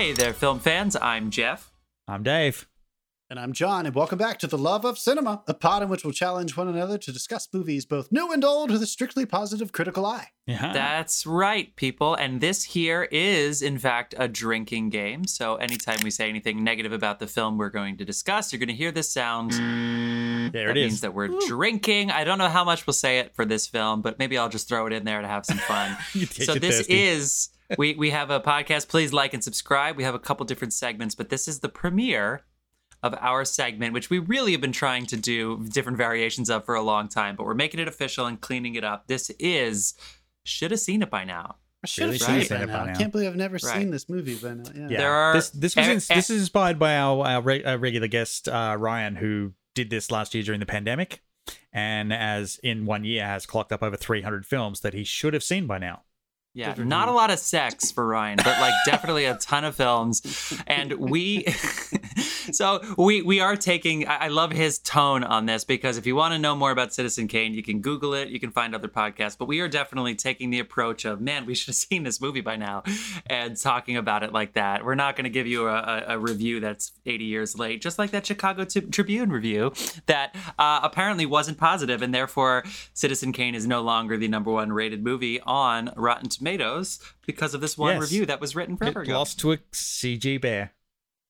Hey there, film fans. I'm Jeff. I'm Dave. And I'm John, and welcome back to The Love of Cinema, a pod in which we'll challenge one another to discuss movies both new and old with a strictly positive critical eye. Yeah. That's right, people. And this here is, in fact, a drinking game. So anytime we say anything negative about the film we're going to discuss, you're going to hear this sound. there that it means is. that we're drinking. I don't know how much we'll say it for this film, but maybe I'll just throw it in there to have some fun. You get so this thirsty. is we we have a podcast. Please like and subscribe. We have a couple different segments, but this is the premiere of our segment, which we really have been trying to do different variations of for a long time, but we're making it official and cleaning it up. This is should have seen it by now. I should have seen should've it by now. I can't believe I've never Right. seen this movie by now. Yeah. Yeah. There are- this this was ins- this is inspired by our, our re- uh, regular guest uh, Ryan, who did this last year during the pandemic, and as in one year has clocked up over 300 films that he should have seen by now. Yeah, not a lot of sex for Ryan, but like definitely a ton of films. And we, so we we are taking. I I love his tone on this because if you want to know more about Citizen Kane, you can Google it. You can find other podcasts, but we are definitely taking the approach of man, we should have seen this movie by now, and talking about it like that. We're not going to give you a, a, a review that's 80 years late, just like that Chicago T- Tribune review that uh, apparently wasn't positive, and therefore Citizen Kane is no longer the number one rated movie on Rotten Tomatoes because of this one Yes. review that was written forever It ago. lost to a CG bear.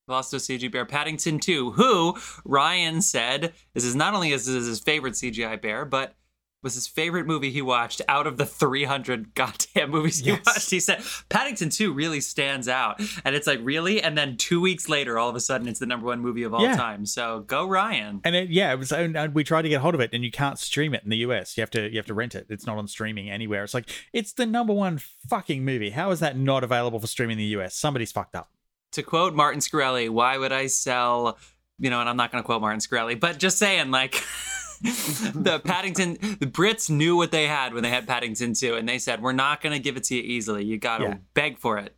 Lost to CG Bear Paddington 2, who Ryan said this is not only his, his favorite CGI bear, but was his favorite movie he watched out of the 300 goddamn movies he Yes. watched. He said Paddington 2 really stands out. And it's like, really? And then two weeks later, all of a sudden, it's the number one movie of all Yeah. time. So go, Ryan. And it, yeah, it was. And we tried to get hold of it, and you can't stream it in the US. You have to you have to rent it. It's not on streaming anywhere. It's like it's the number one fucking movie. How is that not available for streaming in the US? Somebody's fucked up. To quote Martin Scully, why would I sell, you know, and I'm not going to quote Martin Scully, but just saying, like, the Paddington, the Brits knew what they had when they had Paddington 2, and they said, we're not going to give it to you easily. You got to Yeah. beg for it.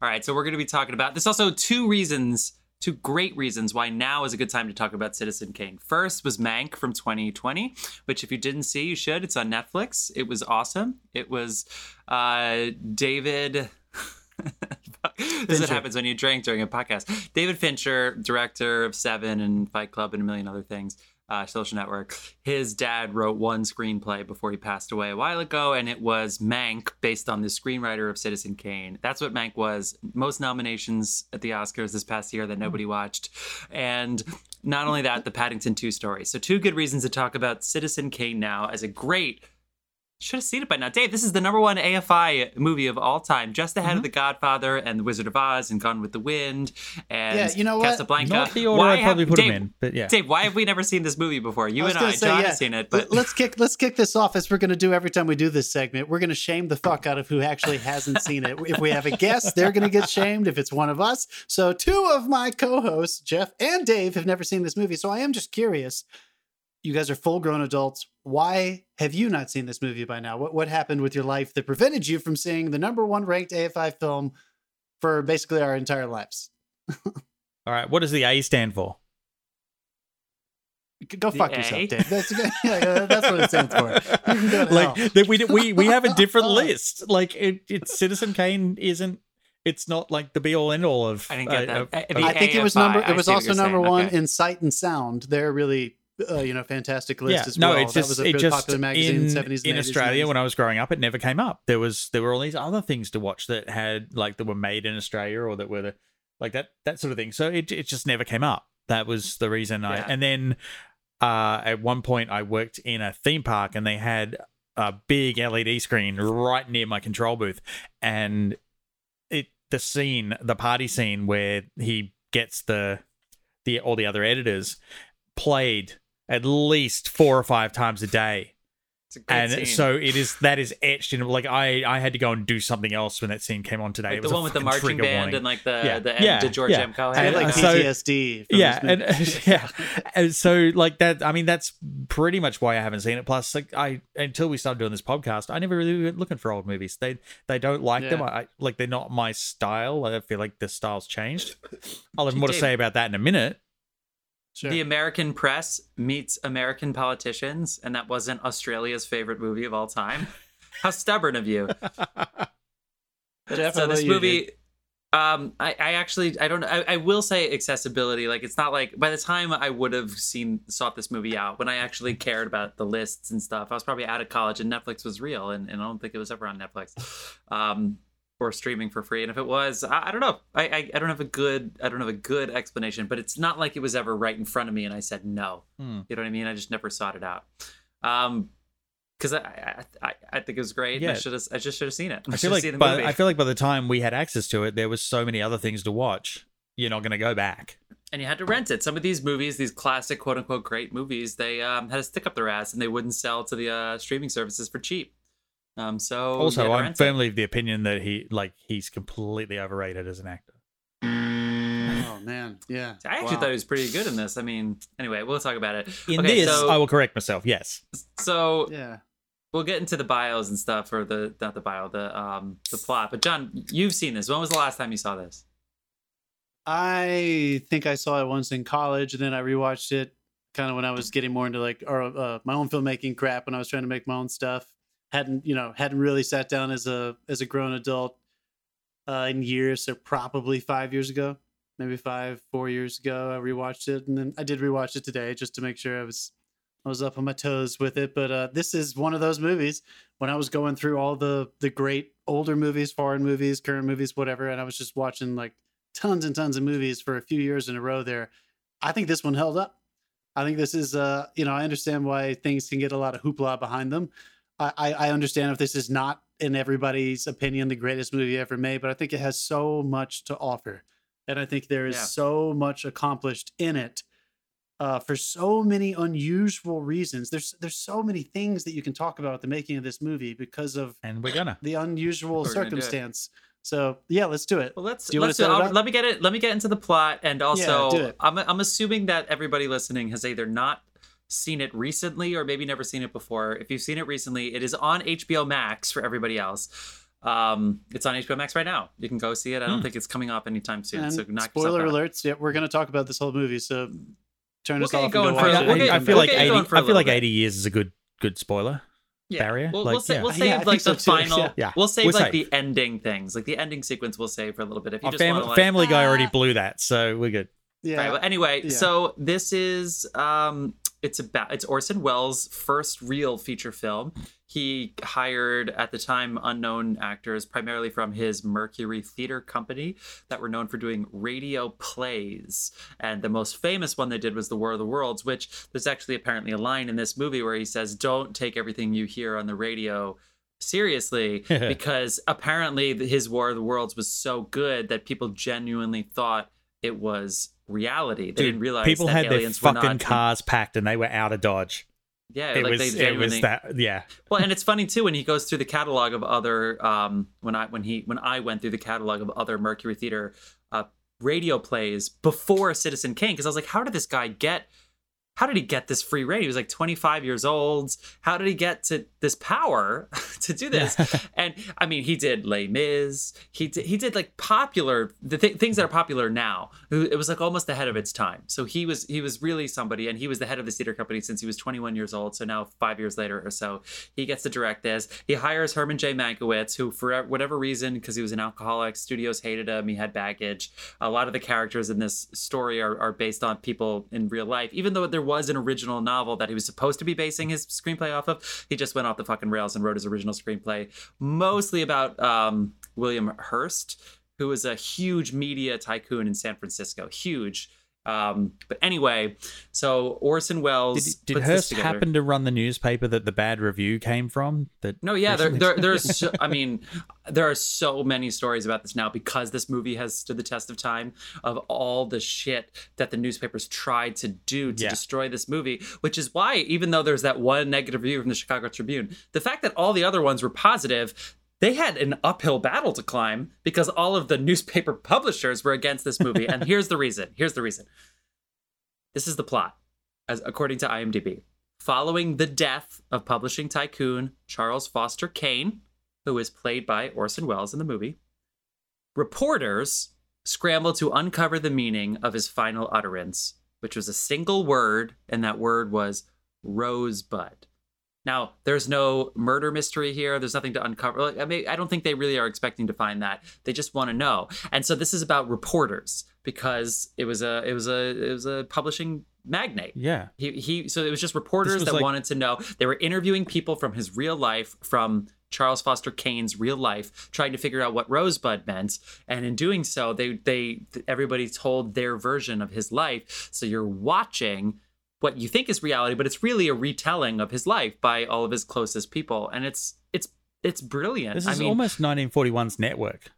All right, so we're going to be talking about there's also two reasons, two great reasons why now is a good time to talk about Citizen Kane. First was Mank from 2020, which if you didn't see, you should. It's on Netflix. It was awesome. It was uh, David. this is what happens when you drink during a podcast. David Fincher, director of Seven and Fight Club and a million other things, uh, Social Network. His dad wrote one screenplay before he passed away a while ago, and it was Mank, based on the screenwriter of Citizen Kane. That's what Mank was. Most nominations at the Oscars this past year that nobody watched, and not only that, the Paddington 2 story. So, two good reasons to talk about Citizen Kane now as a great should have seen it by now. Dave, this is the number one AFI movie of all time, just ahead of mm-hmm. The Godfather and The Wizard of Oz and Gone with the Wind and Yeah, you know what? Casablanca. Not the order Why I probably have- put Dave, them in, but yeah. Dave, why have we never seen this movie before? You I and I, say, John yeah. has seen it, but let's kick let's kick this off as we're going to do every time we do this segment. We're going to shame the fuck out of who actually hasn't seen it. If we have a guest, they're going to get shamed. If it's one of us, so two of my co-hosts, Jeff and Dave, have never seen this movie. So I am just curious. You guys are full-grown adults. Why have you not seen this movie by now? What what happened with your life that prevented you from seeing the number one ranked AFI film for basically our entire lives? All right. What does the A stand for? Go The fuck A? yourself, Dave. That's, yeah, that's what it stands for. You can go to like that we we we have a different list. Like it, it's Citizen Kane isn't. It's not like the be all end all of. I didn't get uh, that. Uh, I think it was number. It was also number saying. one Okay. in Sight and Sound. They're really, uh, you know, fantastic list yeah, as no, well. it's that just was a really just popular magazine in in, the seventies in Australia when I was growing up, it never came up. There was there were all these other things to watch that had like that were made in Australia or that were the, like that that sort of thing. So it it just never came up. That was the reason I. Yeah. And then uh, at one point I worked in a theme park and they had a big LED screen right near my control booth, and it the scene, the party scene where he gets the the all the other editors played at least four or five times a day It's a great and scene. so it is that is etched in like i i had to go and do something else when that scene came on today like it the was a one with the marching band warning. and like the Yeah, the yeah, to George yeah. M. Cohen. I had like so- PTSD. From yeah and yeah and so like that i mean that's pretty much why i haven't seen it plus like i until we started doing this podcast i never really went looking for old movies they they don't like them Yeah. I, like they're not my style i feel like the style's changed i'll have more to say about that in a minute Sure. The American press meets American politicians, and that wasn't Australia's favorite movie of all time. How stubborn of you! So this movie. Um, I, I actually I don't I, I will say accessibility. Like it's not like by the time I would have seen sought this movie out when I actually cared about the lists and stuff, I was probably out of college and Netflix was real and, and I don't think it was ever on Netflix. Um or streaming for free. And if it was, I, I don't know. I, I, I don't have a good I don't have a good explanation, but it's not like it was ever right in front of me and I said no. Hmm. You know what I mean? I just never sought it out. Um because I, I I I think it was great. and I should have I just should have seen it. I feel should've like, seen the by, movie. I feel like by the time we had access to it, there was so many other things to watch. You're not going to go back. and you had to rent it. Some of these movies, these classic quote unquote great movies, they um, had to stick up their ass and they wouldn't sell to the uh, streaming services for cheap. Um, so also, had I'm rent firmly of the opinion that he like he's completely overrated as an actor. Oh man, yeah. I actually Wow. thought he was pretty good in this. I mean, anyway, we'll talk about it. In Okay, this, so- I will correct myself. Yes, So Yeah. we'll get into the bios and stuff, or the not the bio, the um the plot. But John, you've seen this. When was the last time you saw this? I think I saw it once in college, and then I rewatched it kind of when I was getting more into like or uh, my own filmmaking crap when I was trying to make my own stuff. Hadn't you know hadn't really sat down as a as a grown adult uh, in years, so probably five years ago, maybe five four years ago. I rewatched it, and then I did rewatch it today just to make sure I was I was up on my toes with it. But uh, this is one of those movies when I was going through all the the great older movies, foreign movies, current movies, whatever, and I was just watching like tons and tons of movies for a few years in a row there. I think this one held up. I think this is uh, you know, I understand why things can get a lot of hoopla behind them. I, I, I understand if this is not in everybody's opinion the greatest movie ever made, but I think it has so much to offer. And I think there is Yeah. so much accomplished in it uh, for so many unusual reasons. There's there's so many things that you can talk about the making of this movie because of and we're gonna. the unusual We're gonna circumstance. So yeah, let's do it. Well, let's Do you let's do, set it let me get it. Let me get into the plot, and also, do it. I'm I'm assuming that everybody listening has either not seen it recently or maybe never seen it before. If you've seen it recently, it is on HBO Max for everybody else. Um, it's on HBO Max right now. You can go see it. I don't Hmm. think it's coming up anytime soon. And so knock spoiler alerts. Yeah, we're going to talk about this whole movie. So turn We'll us off. going for a watch we'll I, get- I feel we'll like get eighty. going for a I feel little like bit. eighty years is a good good spoiler. Yeah. barrier? We'll, Like, we'll, say, yeah. we'll save I like think so the too. final. Yeah. Yeah. We'll save We're like safe. the ending things, like the ending sequence. We'll save for a little bit if you Our just fam- want to like. Family Guy already Ah. blew that, so we're good. Yeah. Right, but anyway, Yeah. so this is um it's about it's Orson Welles' first real feature film. He hired at the time unknown actors primarily from his Mercury Theater Company that were known for doing radio plays. And the most famous one they did was The War of the Worlds, which there's actually apparently a line in this movie where he says, "Don't take everything you hear on the radio seriously because apparently his War of the Worlds was so good that people genuinely thought it was reality. They didn't realize people that had their fucking cars packed and they were out of Dodge. Yeah, It like was. they It was that. Yeah. Well, and it's funny too when he goes through the catalog of other um when I when he when I went through the catalog of other Mercury Theater uh radio plays before Citizen Kane because I was like, how did this guy get? How did he get this free reign? He was like 25 years old. How did he get to this power to do this? and I mean, he did Les Mis. He did, he did like popular the th- things that are popular now. It was like almost ahead of its time. So he was he was really somebody, and he was the head of the theater company since he was 21 years old. So now five years later or so, he gets to direct this. He hires Herman J. Mankiewicz, who for whatever reason, because he was an alcoholic, studios hated him. He had baggage. A lot of the characters in this story are, are based on people in real life, even though there was an original novel that he was supposed to be basing his screenplay off of. He just went off the fucking rails and wrote his original screenplay, mostly about um, William Hearst, who was a huge media tycoon in San Francisco. Huge. Um, but anyway, so Orson Welles Did, did Hearst happen to run the newspaper that the bad review came from? That No, yeah, there, there, there's. So, I mean, there are so many stories about this now because this movie has stood the test of time of all the shit that the newspapers tried to do to Yeah. destroy this movie. Which is why, even though there's that one negative review from the Chicago Tribune, the fact that all the other ones were positive. They had an uphill battle to climb because all of the newspaper publishers were against this movie. and here's the reason. Here's the reason. This is the plot, as according to IMDb. Following the death of publishing tycoon Charles Foster Kane, who is played by Orson Welles in the movie, reporters scramble to uncover the meaning of his final utterance, which was a single word, and that word was rosebud. Now, there's no murder mystery here. There's nothing to uncover. Like, I mean, I don't think they really are expecting to find that. They just want to know. And so this is about reporters because it was a it was a it was a publishing magnate. Yeah. He he. So it was just reporters was that like- wanted to know. They were interviewing people from his real life, from Charles Foster Kane's real life, trying to figure out what Rosebud meant. And in doing so, they they everybody told their version of his life. So you're watching what you think is reality, but it's really a retelling of his life by all of his closest people, and it's it's it's brilliant. This I is mean, almost 1941's network.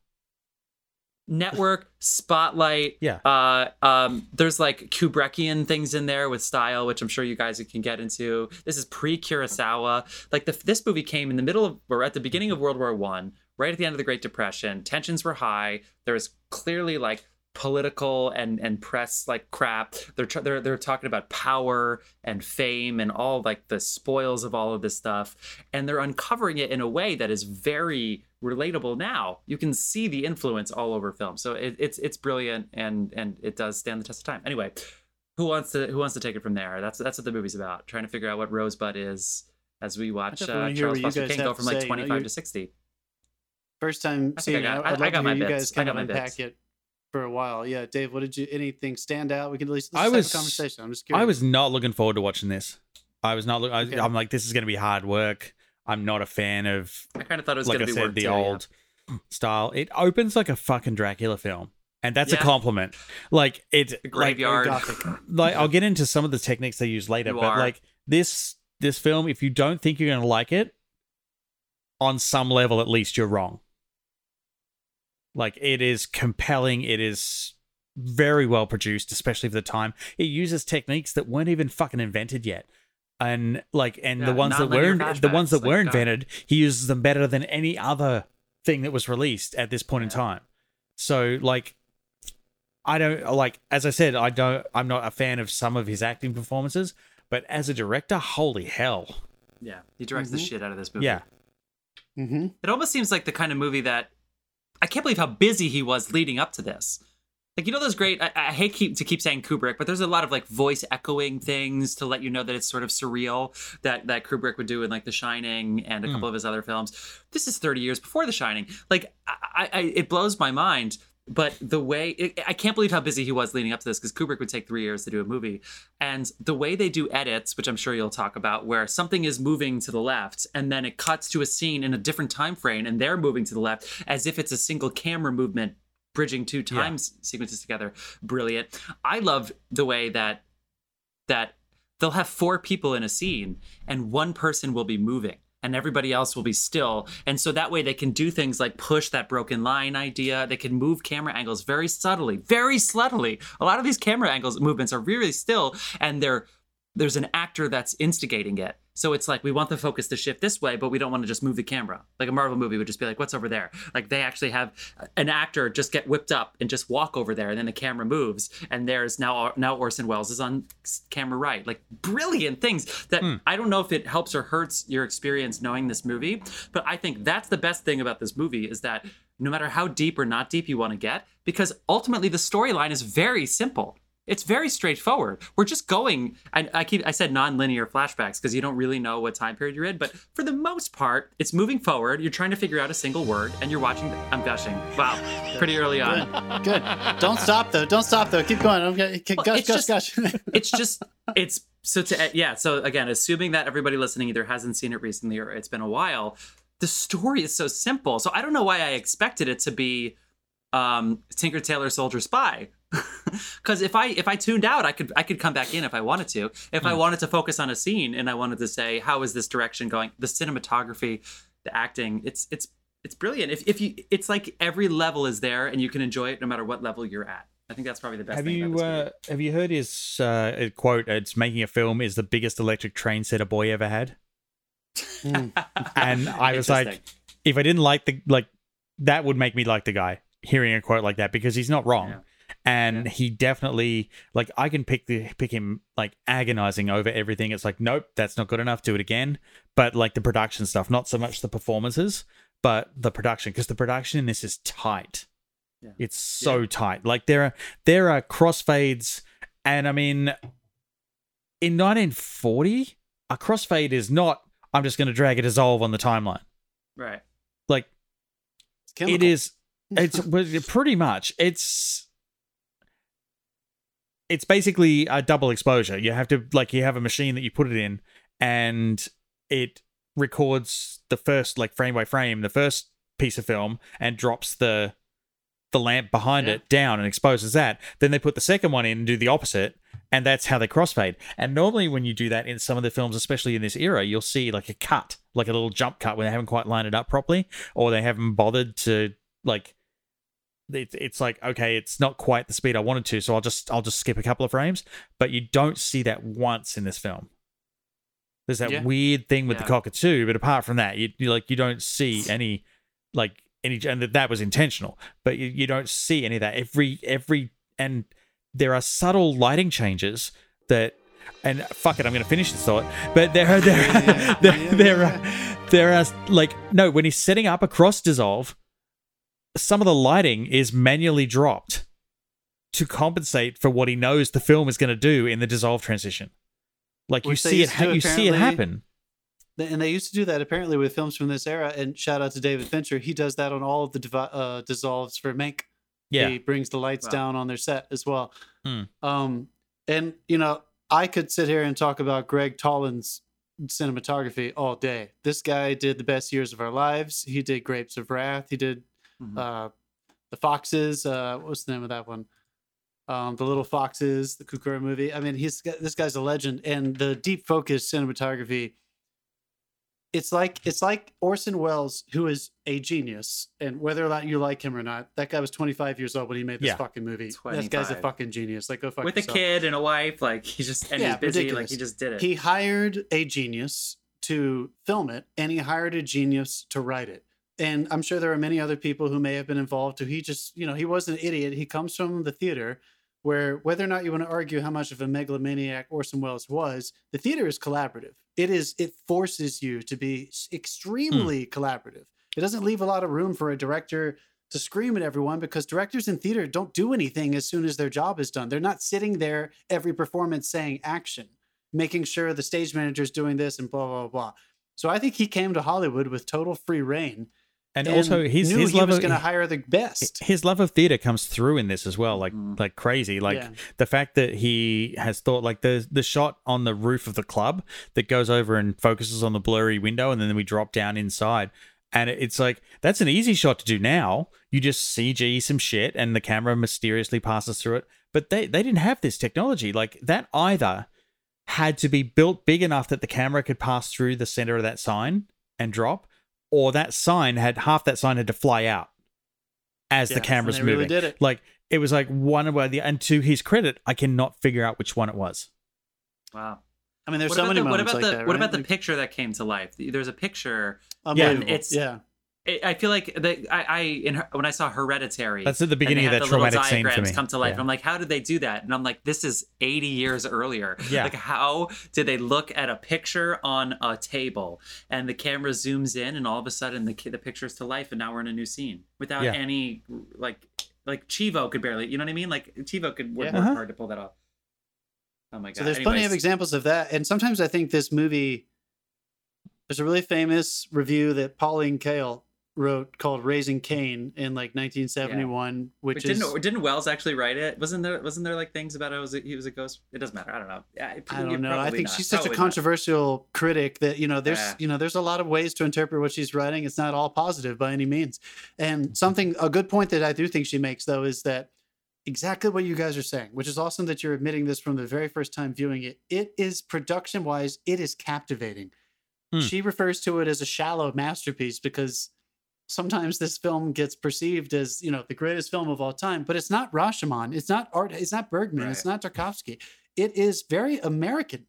network spotlight Yeah. uh um there's like kubrickian things in there with style which i'm sure you guys can get into this is pre kurosawa like the, this movie came in the middle of or at the beginning of world war one right at the end of the great depression tensions were high there was clearly like political and and press like crap. They're they're they're talking about power and fame and all like the spoils of all of this stuff. And they're uncovering it in a way that is very relatable now. You can see the influence all over film. So it, it's it's brilliant and and it does stand the test of time. Anyway who wants to who wants to take it from there? That's that's what the movie's about trying to figure out what rosebud is as we watch uh, charles foster kane go from like say. You know, 25 to 60 First time I think I seeing got- it. I- I got my you bits. guys I kind got of my unpack bits. it for a while. Yeah, Dave, what did you? Anything stand out? We can at least let's I was- have a conversation. I'm just curious. I was not looking forward to watching this. I was not. Look, I, Okay. I'm like, this is going to be hard work. I'm not a fan of, i kind of thought it was like going I to be said, work the too, yeah. old style. It opens like a fucking Dracula film, and that's a compliment. Like it, The like, graveyard Gothic. like I'll get into some of the techniques they use later, You but are. like this this film, if you don't think you're going to like it, on some level at least, you're wrong. Like it is compelling. It is very well produced, especially for the time. It uses techniques that weren't even fucking invented yet. And like, and the ones that were the ones that flashbacks, were like, God. invented, he uses them better than any other thing that was released at this point in time. So like, I don't like as I said, I don't I'm not a fan of some of his acting performances, but as a director, holy hell. yeah he directs the Mhm. shit out of this movie Yeah. Mm-hmm. It almost seems like the kind of movie that I can't believe how busy he was leading up to this. Like you know those great. I, I hate keep, to keep saying Kubrick, but there's a lot of like voice echoing things to let you know that it's sort of surreal that that Kubrick would do in like The Shining and a Mm. couple of his other films. This is 30 years before The Shining. Like I, I, it blows my mind. But the way it, I can't believe how busy he was leading up to this because Kubrick would take three years to do a movie, and the way they do edits, which I'm sure you'll talk about, where something is moving to the left and then it cuts to a scene in a different time frame and they're moving to the left as if it's a single camera movement bridging two Yeah. time s- sequences together. Brilliant. I love the way that that they'll have four people in a scene and one person will be moving and everybody else will be still. And so that way they can do things like push that broken line idea. They can move camera angles very subtly, very subtly. A lot of these camera angles movements are really still and there's an actor that's instigating it. So it's like we want the focus to shift this way, but we don't want to just move the camera. Like a Marvel movie would just be like, "What's over there?" Like they actually have uh, an actor just get whipped up and just walk over there, and then the camera moves, and there's now now Orson Welles is on camera right. Like brilliant things that hmm. I don't know if it helps or hurts your experience knowing this movie, but I think that's the best thing about this movie is that no matter how deep or not deep you want to get, because ultimately the storyline is very simple. It's very straightforward. We're just going. I, I keep. I said non-linear flashbacks because you don't really know what time period you're in. But for the most part, it's moving forward. You're trying to figure out a single word, and you're watching. I'm gushing. Wow, pretty early on. Good. Good. Don't stop though. Don't stop though. Keep going. I'm gonna Well, gush, gush, just- gush. It's just. It's so to yeah. So again, assuming that everybody listening either hasn't seen it recently or it's been a while, the story is so simple. So I don't know why I expected it to be um Tinker Tailor Soldier Spy. Because if I if I tuned out, I could I could come back in if I wanted to. If I wanted to focus on a scene and I wanted to say how is this direction going, the cinematography, the acting, it's it's it's brilliant. If if you, it's like every level is there and you can enjoy it no matter what level you're at. I think that's probably the best. Have thing you about this movie. uh, have you heard his uh, quote? It's making a film is the biggest electric train set a boy ever had. Mm. And I was like, if I didn't like the like, that would make me like the guy. Hearing a quote like that because he's not wrong, Yeah. And Yeah. he definitely like I can pick the pick him like agonizing over everything. It's like nope, that's not good enough. Do it again. But like the production stuff, not so much the performances, but the production because the production in this is tight. Yeah. It's so tight. Like there are there are crossfades, and I mean, in 1940, a crossfade is not I'm just going to drag a dissolve on the timeline. Right. Like It's chemical. it is it's pretty much it's it's basically a double exposure. You have to like you have a machine that you put it in and it records the first like frame by frame the first piece of film and drops the the lamp behind Yeah. it down and exposes that. Then they put the second one in and do the opposite and that's how they crossfade. And normally when you do that in some of the films especially in this era you'll see like a cut like a little jump cut where they haven't quite lined it up properly or they haven't bothered to like it, it's like okay it's not quite the speed i wanted to so i'll just i'll just skip a couple of frames. But you don't see that once in this film. There's that Yeah. weird thing with the cockatoo but apart from that you, you like you don't see any like any and that was intentional. But you, you don't see any of that. Every every and there are subtle lighting changes that and fuck it i'm gonna finish this thought but there are there, Yeah, there, yeah, there are there are like no when he's setting up a cross dissolve some of the lighting is manually dropped to compensate for what he knows the film is going to do in the dissolve transition like you Which they see it ha- you see it happen and they used to do that apparently with films from this era. And shout out to David Fincher. He does that on all of the divi- uh, dissolves for Mank. yeah He brings the lights Wow. down on their set as well. Hmm. Um, and you know, I could sit here and talk about Gregg Toland's cinematography all day. This guy did the best years of our lives. He did Grapes of Wrath. He did Mhm. uh, the Foxes. Uh, was the name of that one? Um, the Little Foxes, the Kukura movie. I mean, he's got- this guy's a legend, and the deep focus cinematography. It's like it's like Orson Welles, who is a genius, and whether or not you like him or not, that guy was 25 years old when he made this Yeah. fucking movie. That guy's a fucking genius. Like, go fuck With a kid and a wife, like he just and Yeah, he's busy, ridiculous. like he just did it. He hired a genius to film it, and he hired a genius to write it. And I'm sure there are many other people who may have been involved. Who he just, you know, he was an idiot. He comes from the theater, where whether or not you want to argue how much of a megalomaniac Orson Welles was, the theater is collaborative. It is. It forces you to be s- hmm. extremely collaborative. It doesn't leave a lot of room for a director to scream at everyone because directors in theater don't do anything as soon as their job is done. They're not sitting there every performance saying action making sure the stage manager's doing this and blah blah blah. So I think he came to Hollywood with total free reign, and, also his his love was going to hire the best. his love of theater comes through in this as well like Mhm. like crazy like Yeah. the fact that he has thought like the the shot on the roof of the club that goes over and focuses on the blurry window and then we drop down inside and it's like that's an easy shot to do now you just cg some shit and the camera mysteriously passes through it but they they didn't have this technology like that either had to be built big enough that the camera could pass through the center of that sign and drop or that sign had half that sign had to fly out as Yeah, the and camera's they moving really did it. like it was like one way the and to his credit, I cannot figure out which one it was. wow. I mean, there's What so many the, what moments about like the that. what about the Like, picture that came to life? There's a picture. unbelievable. it's- yeah, I I feel like the, I, I in her, when I saw Hereditary, That's at the beginning of had that the little traumatic scene for diagrams me. come to life. Yeah. I'm like, how did they do that? And I'm like, this is 80 years earlier. Yeah. Like, how did they look at a picture on a table and the camera zooms in and all of a sudden the the picture's to life and now we're in a new scene without Yeah. any like like Chivo could barely, you know what I mean? Like Chivo could work, Yeah. Uh-huh. hard to pull that off. Oh my god. so there's plenty of examples of that. And sometimes I think this movie. There's a really famous review that Pauline Kael wrote called "Raising Kane" in like 1971, which But is didn't didn't Welles actually write it? Wasn't there wasn't there like things about it was he was a ghost? It doesn't matter. I don't know. Yeah, it- I don't know. I think not. she's such a Probably not. controversial critic that you know there's Yeah. you know there's a lot of ways to interpret what she's writing. It's not all positive by any means. And something a good point that I do think she makes though is that exactly what you guys are saying, which is awesome that you're admitting this from the very first time viewing it. It is production wise, it is captivating. Hmm. She refers to it as a shallow masterpiece because sometimes this film gets perceived as you know the greatest film of all time, but it's not Rashomon, it's not art, it's not Bergman, it's not Tarkovsky. It is very American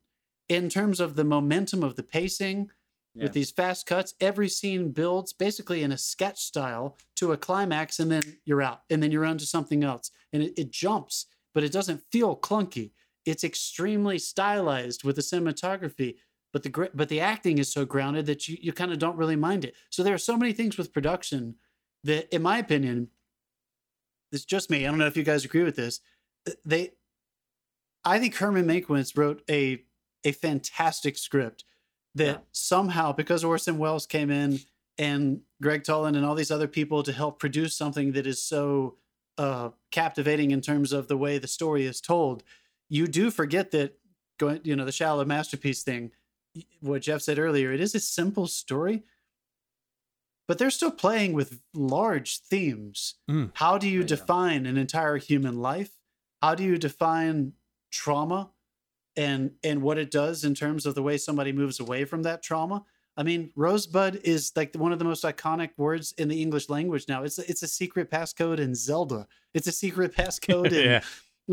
in terms of the momentum of the pacing Yeah. with these fast cuts. Every scene builds basically in a sketch style to a climax, and then you're out, and then you're on to something else, and it, it jumps, but it doesn't feel clunky. It's extremely stylized with the cinematography, but the but the acting is so grounded that you you kind of don't really mind it. So there are so many things with production that, in my opinion, it's just me. I don't know if you guys agree with this. They, I think Herman Mankiewicz wrote a a fantastic script that Yeah. somehow because Orson Welles came in and Gregg Toland and all these other people to help produce something that is so uh, captivating in terms of the way the story is told, you do forget that going, you know, the shallow masterpiece thing. What Jeff said earlier, it is a simple story, but they're still playing with large themes. Mm. How do you Yeah. define an entire human life? How do you define trauma and and what it does in terms of the way somebody moves away from that trauma? I mean, rosebud is like one of the most iconic words in the English language now. It's a, it's a secret passcode in Zelda. It's a secret passcode yeah. in,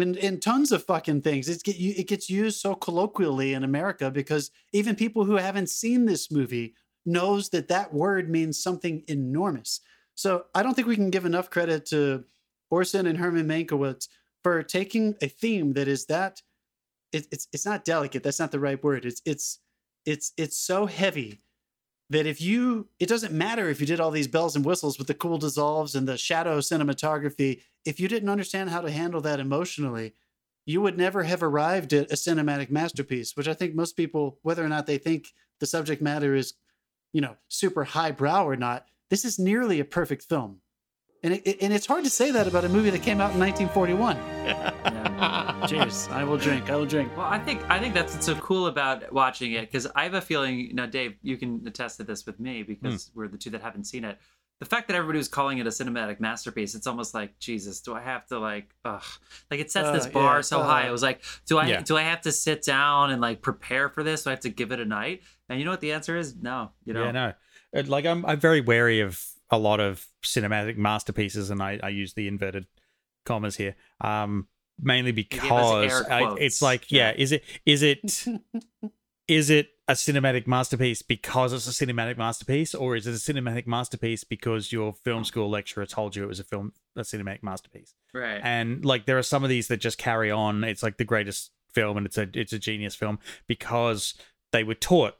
in tons of fucking things. It's get it gets used so colloquially in America because even people who haven't seen this movie knows that that word means something enormous. So I don't think we can give enough credit to Orson and Herman Mankiewicz for taking a theme that is that it, it's it's not delicate. That's not the right word. It's it's it's it's so heavy that if you it doesn't matter if you did all these bells and whistles with the cool dissolves and the shadow cinematography if you didn't understand how to handle that emotionally you would never have arrived at a cinematic masterpiece which i think most people whether or not they think the subject matter is you know super highbrow or not this is nearly a perfect film. And it, and it's hard to say that about a movie that came out in 1941 cheers i will drink i will drink Well, I think I think that's what's so cool about watching it because I have a feeling. Now, Dave, you can attest to this with me because we're the two that haven't seen it. The fact that everybody was calling it a cinematic masterpiece, it's almost like Jesus. Do I have to like, ugh, like it sets this Uh, bar yeah, so high. uh, It was like, do I Yeah. do I have to sit down and like prepare for this? Do I have to give it a night? And you know what the answer is? No, you know. Yeah, no. Uh, Like I'm, I'm very wary of a lot of cinematic masterpieces, and I, I use the inverted commas here, um, mainly because I, it's like, yeah, Yeah. is it, is it, is it a cinematic masterpiece because it's a cinematic masterpiece, or is it a cinematic masterpiece because your film school lecturer told you it was a film, a cinematic masterpiece? Right. and like there are some of these that just carry on it's like the greatest film and it's a it's a genius film because they were taught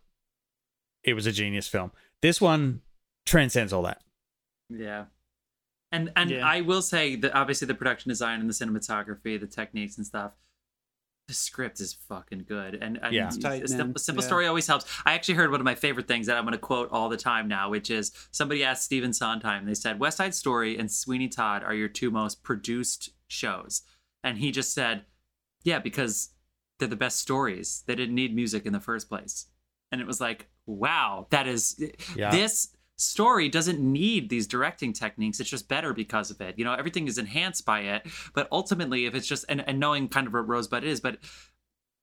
it was a genius film this one transcends all that Yeah. And and Yeah. I will say that obviously the production design and the cinematography, the techniques and stuff, the script is fucking good. And, and Yeah. It's tight, a simple, simple Yeah. story always helps. I actually heard one of my favorite things that I'm going to quote all the time now, which is somebody asked Stephen Sondheim. They said West Side Story and Sweeney Todd are your two most produced shows, and he just said, "Yeah, because they're the best stories. They didn't need music in the first place." And it was like, wow, that is Yeah. this story doesn't need these directing techniques. It's just better because of it. You know everything is enhanced by it but ultimately if it's just and, and knowing kind of what rosebud is but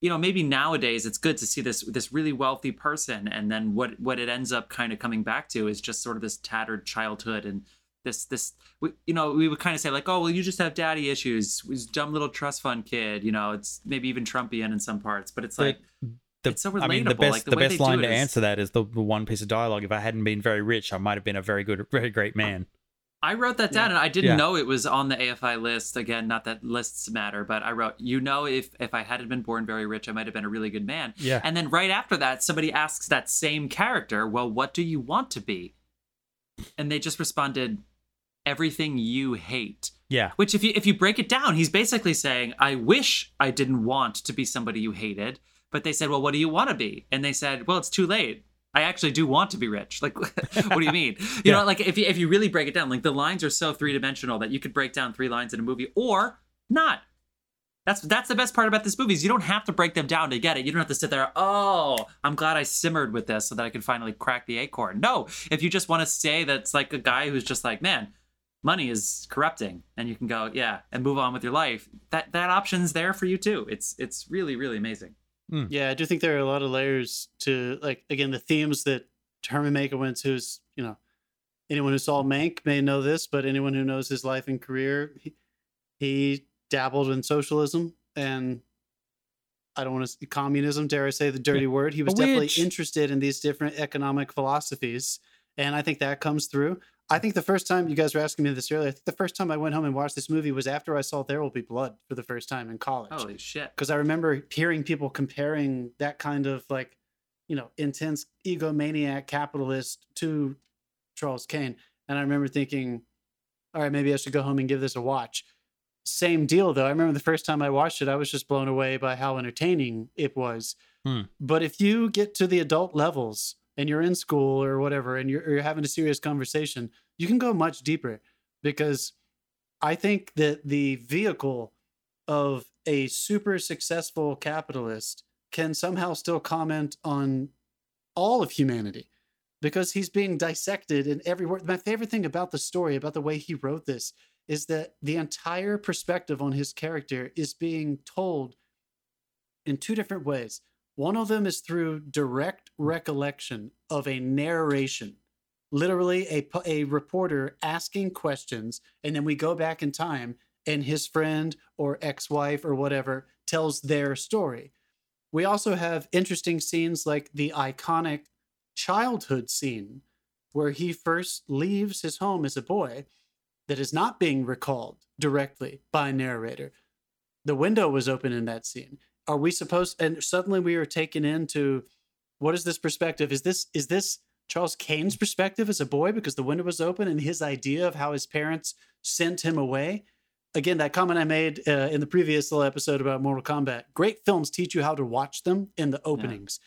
you know maybe nowadays it's good to see this this really wealthy person and then what what it ends up kind of coming back to is just sort of this tattered childhood and this this we, you know we would kind of say like oh well you just have daddy issues dumb little trust fund kid you know it's maybe even trumpian in some parts but it's like the, It's so I mean, the best like, the the best line to is- answer that is the, the one piece of dialogue. If I hadn't been very rich, I might have been a very good, very great man. I wrote that down, and I didn't Yeah. know it was on the AFI list. Again, not that lists matter, but I wrote, you know, if if I hadn't been born very rich, I might have been a really good man. Yeah. And then right after that, somebody asks that same character, well, what do you want to be? And they just responded, everything you hate. Yeah, Which, if you if you break it down, he's basically saying, I wish I didn't want to be somebody you hated. But they said, well, what do you want to be? And they said, well, it's too late. I actually do want to be rich. Like, what do you mean? You Yeah. know, like if you, if you really break it down, like the lines are so three dimensional that you could break down three lines in a movie or not. That's that's the best part about this movie is you don't have to break them down to get it. You don't have to sit there. Oh, I'm glad I simmered with this so that I can finally crack the acorn. No, if you just want to say that's like a guy who's just like, man, money is corrupting, and you can go, yeah, and move on with your life. That that option's there for you too. It's it's really really amazing. Hmm. Yeah, I do think there are a lot of layers to like again the themes that Herman Mankiewicz, who's you know anyone who saw Mank may know this, but anyone who knows his life and career, he, he dabbled in socialism and I don't want to communism, dare I say the dirty word. He was definitely interested in these different economic philosophies, and I think that comes through. I think the first time you guys were asking me this earlier, I think the first time I went home and watched this movie was after I saw There Will Be Blood for the first time in college Holy shit! because I remember hearing people comparing that kind of like, you know, intense egomaniac capitalist to Charles Kane, and I remember thinking, all right, maybe I should go home and give this a watch. same deal though. I remember the first time I watched it, I was just blown away by how entertaining it was. Hmm. But if you get to the adult levels and you're in school or whatever, and you're, you're having a serious conversation, you can go much deeper because I think that the vehicle of a super successful capitalist can somehow still comment on all of humanity because he's being dissected in every word. My favorite thing about the story, about the way he wrote this, is that the entire perspective on his character is being told in two different ways. One of them is through direct hmm. recollection of a narration, literally a, a reporter asking questions, and then we go back in time, and his friend or ex wife or whatever tells their story. We also have interesting scenes like the iconic childhood scene where he first leaves his home as a boy that is not being recalled directly by a narrator. The window was open in that scene. Are we supposed and suddenly we are taken into what is this perspective? Is this is this Charles Kane's perspective as a boy because the window was open and his idea of how his parents sent him away? Again, that comment I made uh, in the previous little episode about Mortal Kombat. Great films teach you how to watch them in the openings.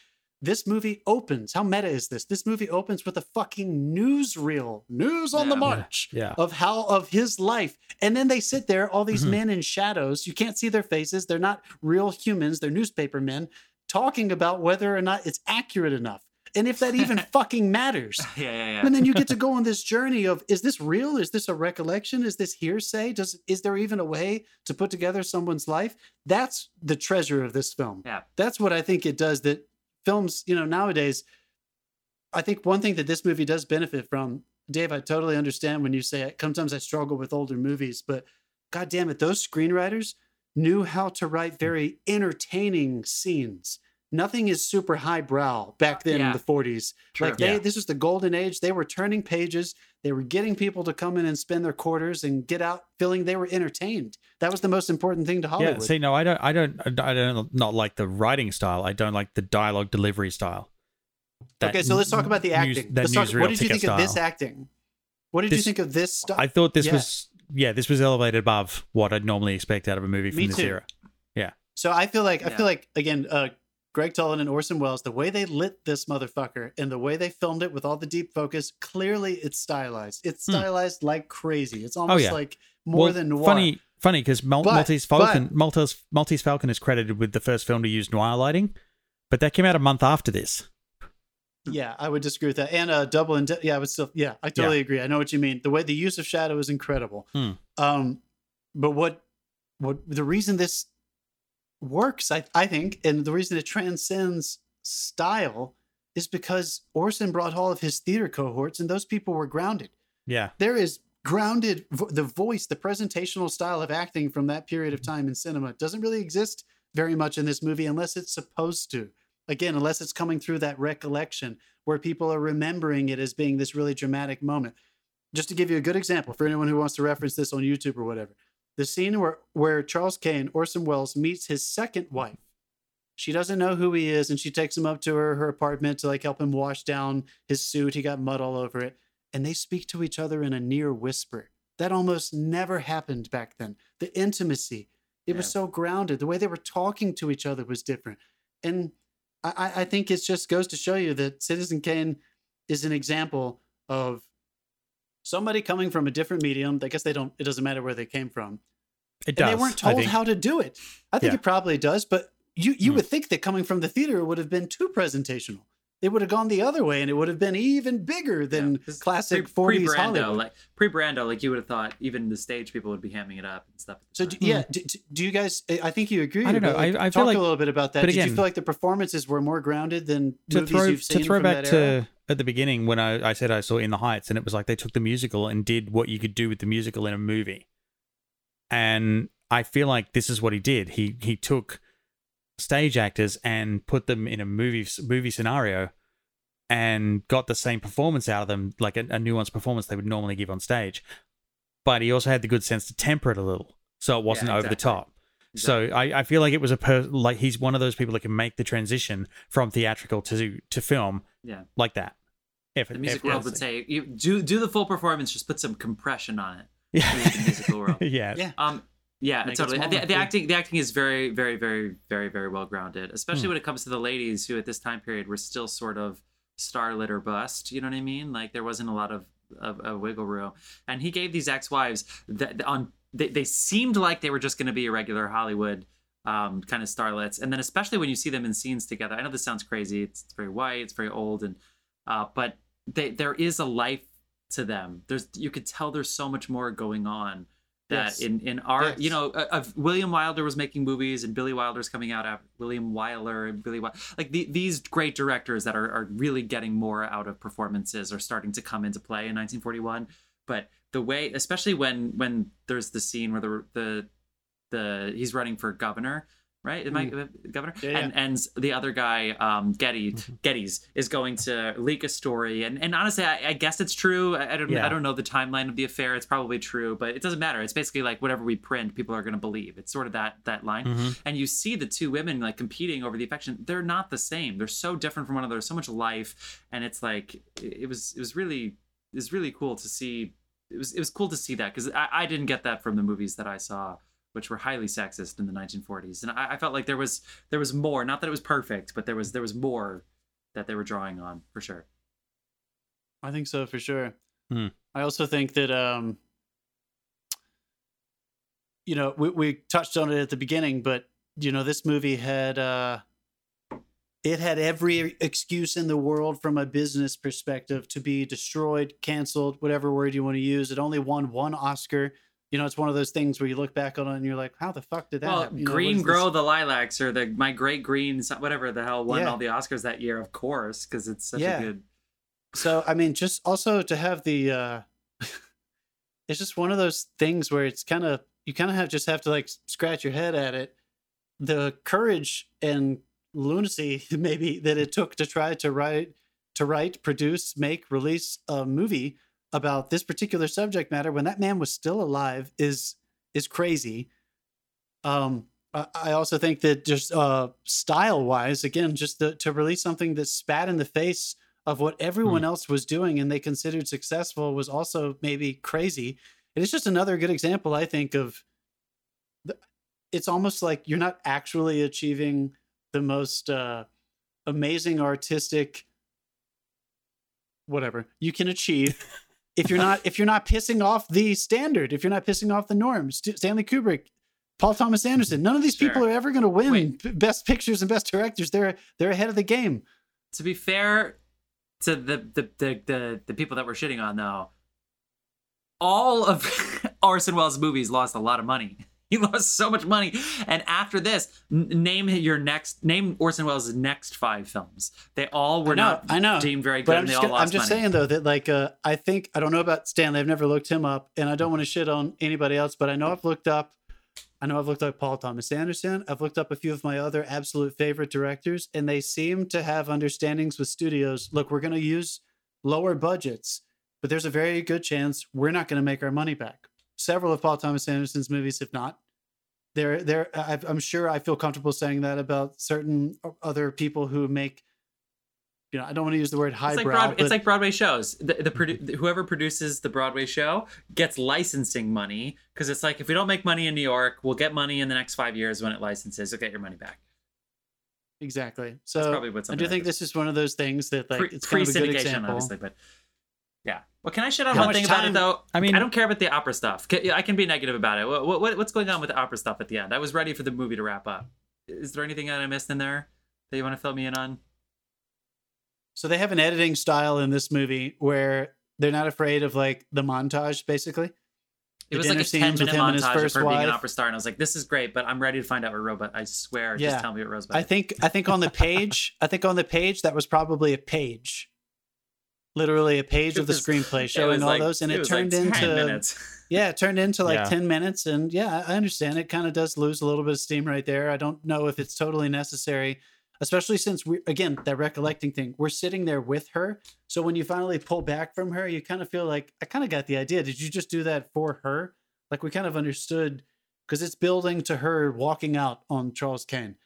This movie opens. How meta is this? This movie opens with a fucking newsreel, news on the march Yeah. of how of his life, and then they sit there, all these Mhm. men in shadows. You can't see their faces. They're not real humans. They're newspaper men talking about whether or not it's accurate enough, and if that even fucking matters. yeah, yeah, yeah. And then you get to go on this journey of is this real? Is this a recollection? Is this hearsay? Does is there even a way to put together someone's life? That's the treasure of this film. Yeah. That's what I think it does that films, you know, nowadays I think one thing that this movie does benefit from, Dave, I totally understand when you say it. sometimes I struggle with older movies, but god damn it, those screenwriters knew how to write very entertaining scenes. Nothing is super highbrow back then Yeah. in the 40s. True. Like they, Yeah. this was the golden age. They were turning pages. They were getting people to come in and spend their quarters and get out feeling they were entertained. That was the most important thing to Hollywood. Yeah. See, no, I don't. I don't. I don't not like the writing style. I don't like the dialogue delivery style. That okay, so let's talk about the acting. Let's talk, what did you think of this acting? What did you think of this stuff? I thought this Yeah. was yeah, this was elevated above what I'd normally expect out of a movie from Me this too. era. Yeah. So I feel like I feel like again, uh, Gregg Toland and Orson Welles, the way they lit this motherfucker and the way they filmed it with all the deep focus, clearly it's stylized. It's Hmm. stylized like crazy. It's almost yeah. like more Well, than noir. Funny, funny because Mal- Maltese Falcon, Maltese, Maltese Falcon is credited with the first film to use noir lighting, but that came out a month after this. Yeah, I would disagree with that. And uh, double and yeah, I would still yeah, I totally agree. I know what you mean. The way the use of shadow is incredible. Hmm. Um, but what what the reason this works, I I think, and the reason it transcends style is because Orson brought all of his theater cohorts, and those people were grounded. Yeah, There is grounded vo- the voice, the presentational style of acting from that period of mm-hmm. time in cinema doesn't really exist very much in this movie unless it's supposed to. Again, unless it's coming through that recollection where people are remembering it as being this really dramatic moment. Just to give you a good example for anyone who wants to reference this on YouTube or whatever, the scene where, where Charles Kane, Orson Welles, meets his second mm-hmm. wife. She doesn't know who he is, and she takes him up to her, her apartment to like help him wash down his suit. He got mud all over it. And they speak to each other in a near whisper. That almost never happened back then. The intimacy, it was so grounded. The way they were talking to each other was different. And I, I- I think it just goes to show you that Citizen Kane is an example of somebody coming from a different medium. I guess they don't, it doesn't matter where they came from. it And does. they weren't told how to do it. I think Yeah. it probably does, but you, you Hmm. would think that coming from the theater would have been too presentational. It would have gone the other way and it would have been even bigger than Yeah, 'cause classic pre- 40s pre-Brando, Hollywood. like pre-Brando, like you would have thought, even the stage people would be hamming it up and stuff. So do, yeah, do, do you guys? I think you agree. I don't know. like, I- I feel talk like- a little bit about that. but Did you feel like the performances were more grounded than to movies throw you've seen to throw from back that era? to at the beginning when I, I said I saw In the Heights and it was like they took the musical and did what you could do with the musical in a movie. And I feel like this is what he did. He he took stage actors and put them in a movie movie scenario and got the same performance out of them, like a, a nuanced performance they would normally give on stage. But he also had the good sense to temper it a little, so it wasn't over the exactly. top. So I, I feel like it was a per- like he's one of those people that can make the transition from theatrical to to film yeah, like that. If the music if- world would say, you do do the full performance, just put some compression on it. yeah, the musical world. yeah, Yeah. Um, Yeah, it totally. The, the acting, the acting is very, very, very, very, very well grounded. Especially Hmm. when it comes to the ladies who, at this time period, were still sort of starlit or bust. You know what I mean? Like there wasn't a lot of of, of wiggle room. And he gave these ex-wives that on they, they seemed like they were just going to be a regular Hollywood um, kind of starlets. And then especially when you see them in scenes together, I know this sounds crazy. It's, it's very white. It's very old, and uh, but they, there is a life to them. There's you could tell there's so much more going on that Yes. in in our Yes. you know uh, of William Wilder was making movies and Billy Wilder's coming out after William Wyler and Billy Wilder like the, these great directors that are, are really getting more out of performances are starting to come into play in 1941 but the way especially when when there's the scene where the the the he's running for governor right? Am I governor? Yeah, yeah. and and the other guy um Getty Gettys is going to leak a story. And and honestly I, I guess it's true. I, I don't Yeah. I don't know the timeline of the affair. It's probably true but it doesn't matter. It's basically like whatever we print people are going to believe. It's sort of that that line. Mhm. and you see the two women like competing over the affection. They're not the same. They're so different from one another so much life. And it's like it it was it was really it was really cool to see it was it was cool to see that because I, I didn't get that from the movies that I saw which were highly sexist in the 1940s and I, I felt like there was there was more not that it was perfect but there was there was more that they were drawing on for sure I think so for sure. Hmm. I also think that um you know, we we touched on it at the beginning, but you know, this movie had uh it had every excuse in the world from a business perspective to be destroyed, canceled, whatever word you want to use. It only won one Oscar. You know, it's one of those things where you look back on it and you're like, how the fuck did that well happen? You know, green this? grow the lilacs or the my great green whatever the hell won Yeah. all the oscars that year of course because it's such Yeah. a good So I mean, just also to have the uh it's just one of those things where it's kind of you kind of have just have to like scratch your head at it. The courage and lunacy maybe that it took to try to write to write, produce, make, release a movie about this particular subject matter when that man was still alive is is crazy. Um I also think that just uh, style wise, again, just the, to release something that spat in the face of what everyone else was doing and they considered successful was also maybe crazy. And it's just another good example, I think, of the, it's almost like you're not actually achieving the most uh, amazing artistic whatever you can achieve if you're not if you're not pissing off the standard if you're not pissing off the norms stanley kubrick paul thomas anderson none of these people are ever going to win Wait. best pictures and best directors they're they're ahead of the game to be fair to the the the the, the people that we're shitting on though all of Orson Welles' movies lost a lot of money. He lost so much money, and after this, n- name your next name Orson Welles' next five films. They all were I know, not I know. deemed very good, but i'm and they just, gonna- I'm just money. saying though that like uh, i think i don't know about stanley i've never looked him up and i don't want to shit on anybody else but i know i've looked up i know i've looked up paul thomas anderson i've looked up a few of my other absolute favorite directors and they seem to have understandings with studios look we're going to use lower budgets but there's a very good chance we're not going to make our money back several of paul thomas anderson's movies if not they're I've- i'm sure i feel comfortable saying that about certain other people who make you know i don't want to use the word It's like, highbrow Broad, but it's like Broadway shows. The, the mm-hmm. produ- whoever produces the Broadway show gets licensing money because it's like if we don't make money in New York, we'll get money in the next five years when it licenses. You'll get your money back. exactly So That's probably what i do like think this is one of those things that like Pre- it's kind of a good example obviously, but. Well, can I shit on How one thing about it though? I mean- I don't care about the opera stuff. I can be negative about it. What, what, what's going on with the opera stuff at the end? I was ready for the movie to wrap up. Is there anything that I missed in there that you want to fill me in on? so they have an editing style in this movie where they're not afraid of like the montage basically It The was like a ten with minute him and his montage of her being an wife. opera star, and I was like, "This is great," but I'm ready to find out what Rosebud. I swear, Yeah. just tell me what Rosebud. i think i think on the page i think on the page that was probably a page literally a page It of the screenplay showing all like- those and it, was turned like into minutes. Yeah, it turned into like Yeah. 10 minutes. And yeah, I understand it kind of does lose a little bit of steam right there. I don't know if it's totally necessary, especially since we, again, that recollecting thing, we're sitting there with her. So when you finally pull back from her, you kind of feel like, I kind of got the idea. Did you just do that for her? Like we kind of understood because it's building to her walking out on Charles Kane.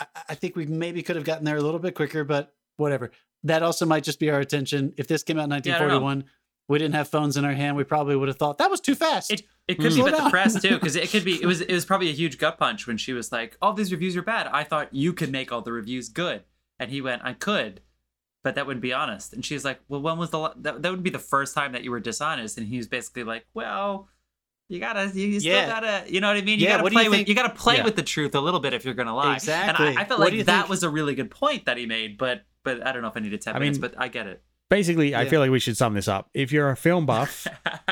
I, I think we maybe could have gotten there a little bit quicker, but whatever. That also might just be our attention. If this came out in Yeah, I don't know. 1941, we didn't have phones in our hand. We probably would have thought that was too fast. It- It could Mm. be Slow about the press too, because it could be. It was. It was probably a huge gut punch when she was like, "All these reviews are bad. I thought you could make all the reviews good," and he went, "I could, but that wouldn't be honest." And she's like, "Well, when was the that? That would be the first time that you were dishonest." And he was basically like, "Well." You gotta, you you still gotta, you know what I mean. You Yeah, gotta do you play with, you gotta play Yeah. with the truth a little bit if you're gonna lie. Exactly. And I, I felt What like that think- was a really good point that he made, but, but I don't know if I needed ten I minutes, mean- but I get it. Basically, I feel like we should sum this up. If you're a film buff,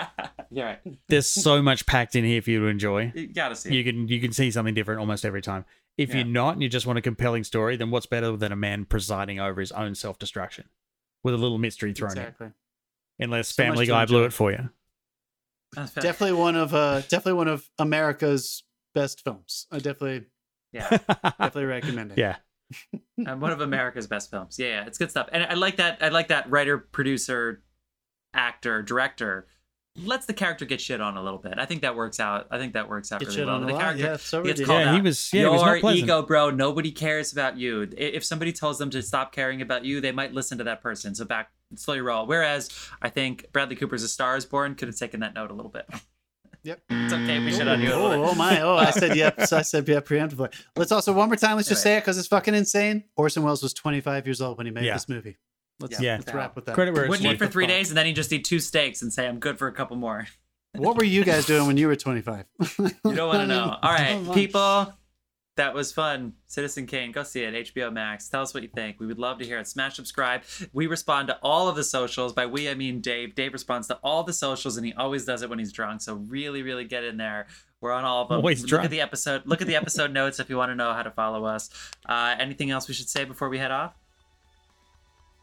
You're right. there's so much packed in here for you to enjoy. You gotta see. it. You can you can see something different almost every time. If Yeah. you're not and you just want a compelling story, then what's better than a man presiding over his own self destruction with a little mystery thrown Exactly. in? Unless So Family to Guy blew it for you. Definitely one of uh definitely one of America's best films. I definitely Yeah. definitely recommend it. yeah. um, one of America's best films. Yeah, yeah, it's good stuff. And I like that. I like that writer, producer, actor, director lets the character get shit on a little bit. I think that works out. I think that works out Get really well. The lot. character Yeah, so gets called Yeah, he out. was- yeah, he Your was ego, bro. Nobody cares about you. If somebody tells them to stop caring about you, they might listen to that person. So back slow your roll. Whereas I think Bradley Cooper's A Star Is Born could have taken that note a little bit. Yep. It's okay. We shit on you a little Oh, oh my! Oh, I said yep. So I said yep preemptively. Let's also one more time. Let's just say it because it's fucking insane. Orson Welles was 25 years old when he made Yeah. this movie. Let's, Yeah. let's wrap with that. Credit where it's Wouldn't eat for three days and then he just eat two steaks and say I'm good for a couple more. What were you guys doing when you were 25? You don't want to know. All right, Come on. people. That was fun. Citizen Kane, go see it. HBO Max. Tell us what you think. We would love to hear it. Smash subscribe. We respond to all of the socials. By we, I mean Dave. Dave responds to all the socials, and he always does it when he's drunk. So really, really get in there. We're on all of them. Always look drunk. at the episode. Look at the episode notes if you want to know how to follow us. Uh, anything else we should say before we head off?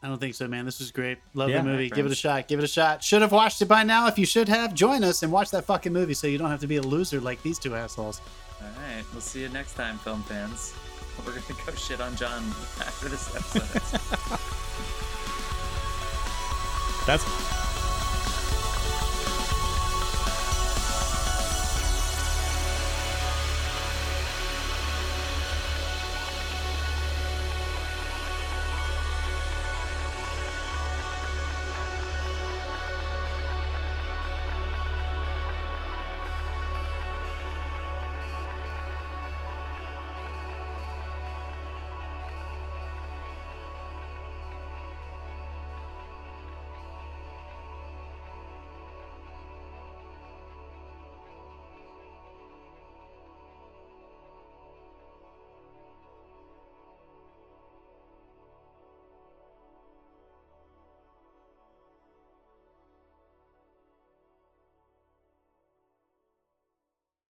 I don't think so, man. This was great. Love Yeah. the movie. Give it a shot. Give it a shot. Should have watched it by now. If you should have, join us and watch that fucking movie so you don't have to be a loser like these two assholes. All right, we'll see you next time, film fans. We're gonna go shit on John after this episode. That's